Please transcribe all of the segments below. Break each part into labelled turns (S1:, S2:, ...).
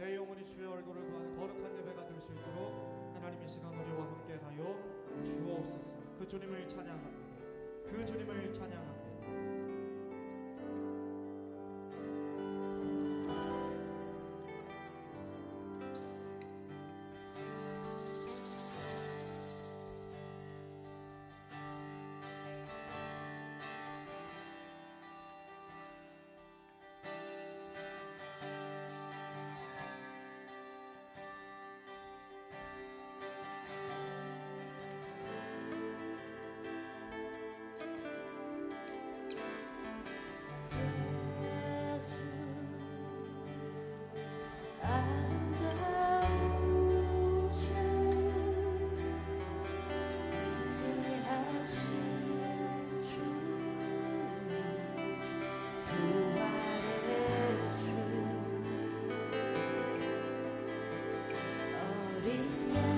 S1: 내 영혼이 주의 얼굴을 구하는 거룩한 예배가 될 수 있도록 하나님 이 시간 우리와 함께하여 주옵소서. 그 주님을 찬양합니다. 그 주님을 찬양합니다. Gloria.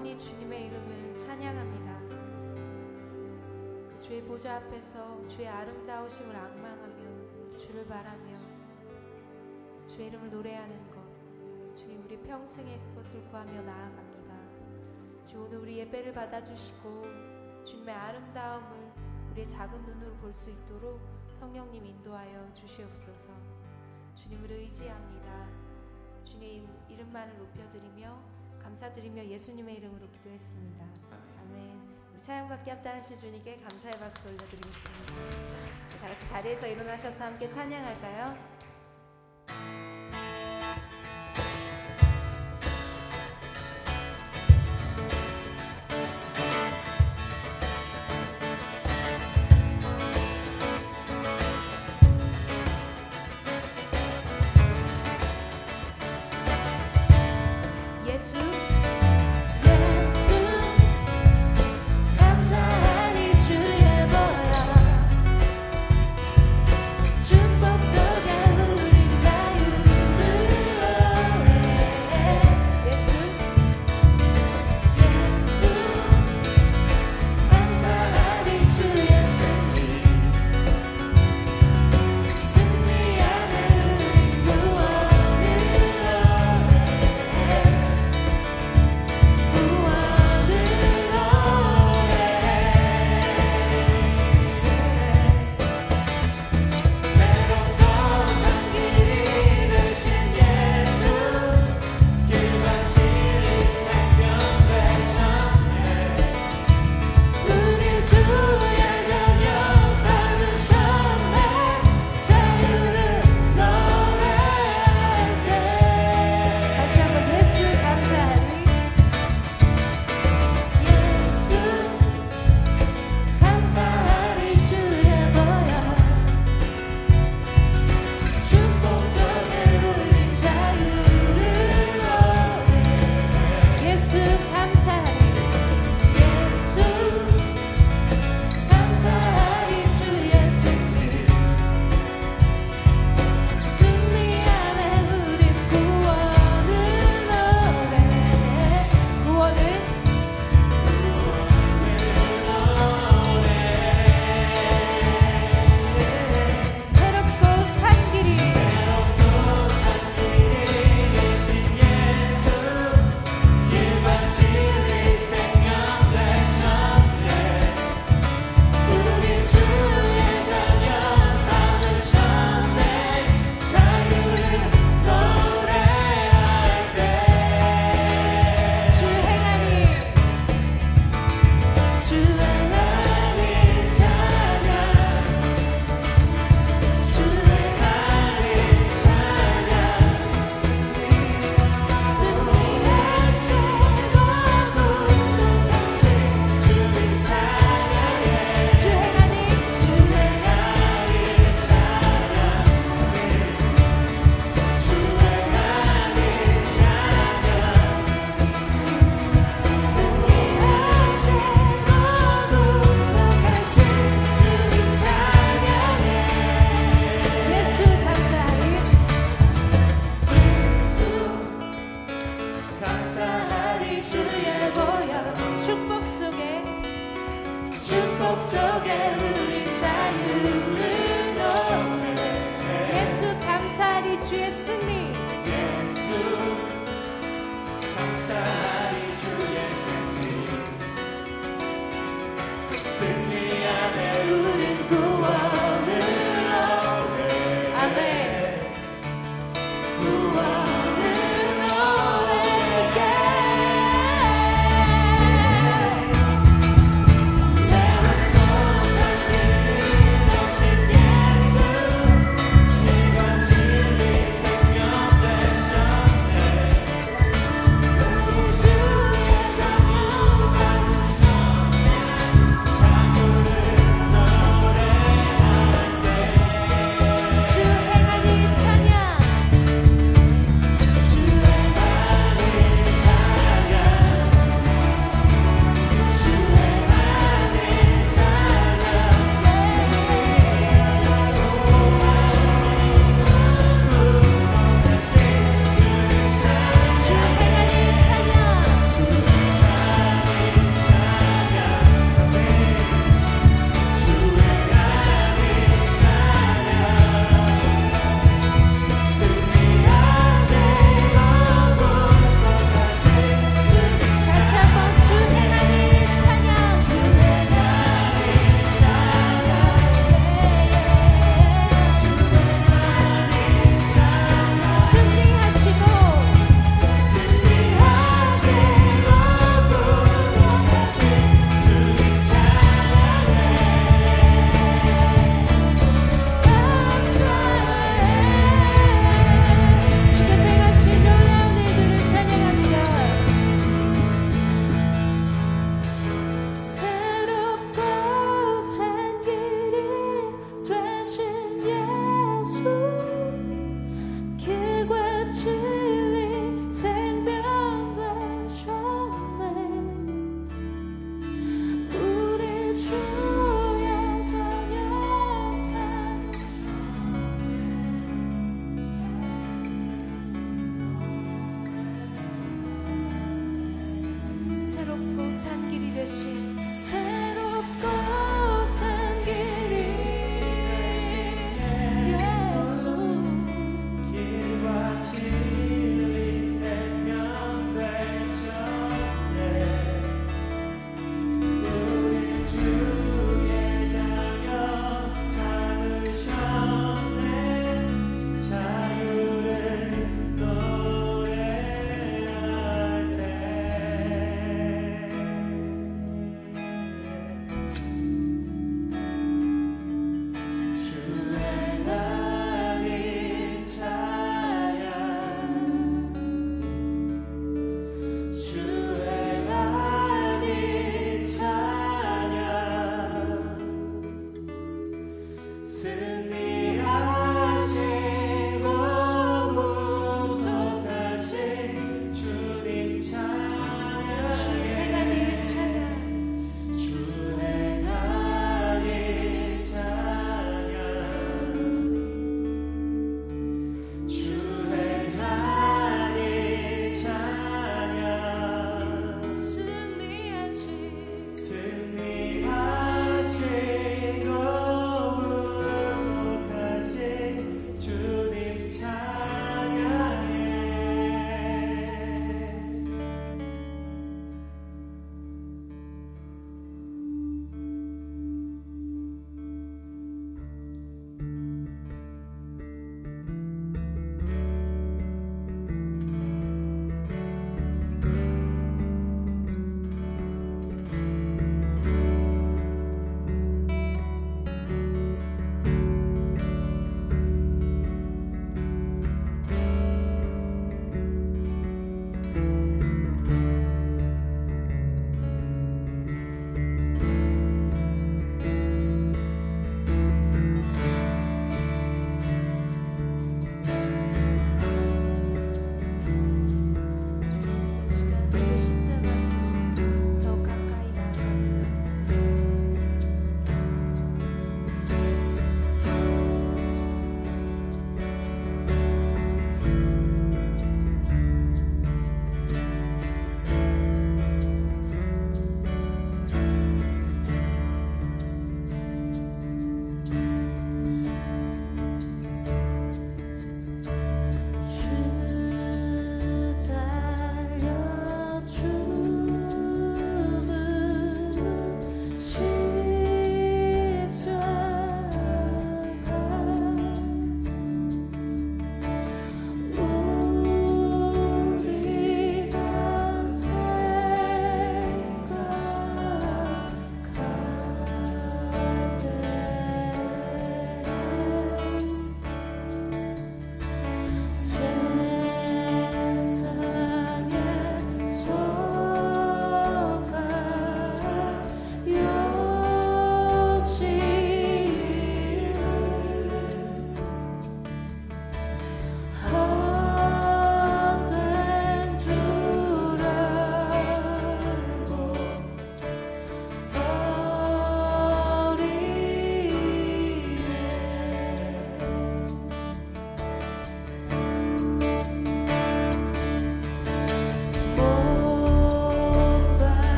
S2: 영원히 주님의 이름을 찬양합니다. 주의 보좌 앞에서 주의 아름다우심을 악망하며 주를 바라며 주의 이름을 노래하는 것 주님 우리 평생의 것을 구하며 나아갑니다. 주 오늘 우리 예배를 받아주시고 주님의 아름다움을 우리의 작은 눈으로 볼 수 있도록 성령님 인도하여 주시옵소서 주님을 의지합니다. 주님 이름만을 높여드리며 감사드리며 예수님의 이름으로 기도했습니다. 아멘. 우리 찬양받게 합당하신 주님께 감사의 박수 올려드리겠습니다. 다 같이 자리에서 일어나셔서 함께 찬양할까요?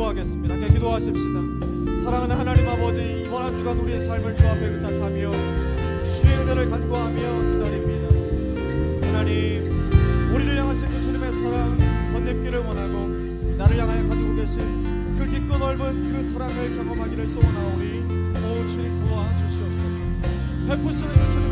S1: 기도하겠습니다. 함께 기도하십시다. 사랑하는 하나님 아버지 이번 한 주간 우리의 삶을 주 앞에 의탁하며 주의 은혜를 간구하며 기다립니다. 하나님 우리를 향하신 그 주님의 사랑 건넵기를 원하고 나를 향하여 가지고 계신 그 깊고 넓은 그 사랑을 경험하기를 소원하오니 오 주님 도와주시옵소서 베푸시는 그 주님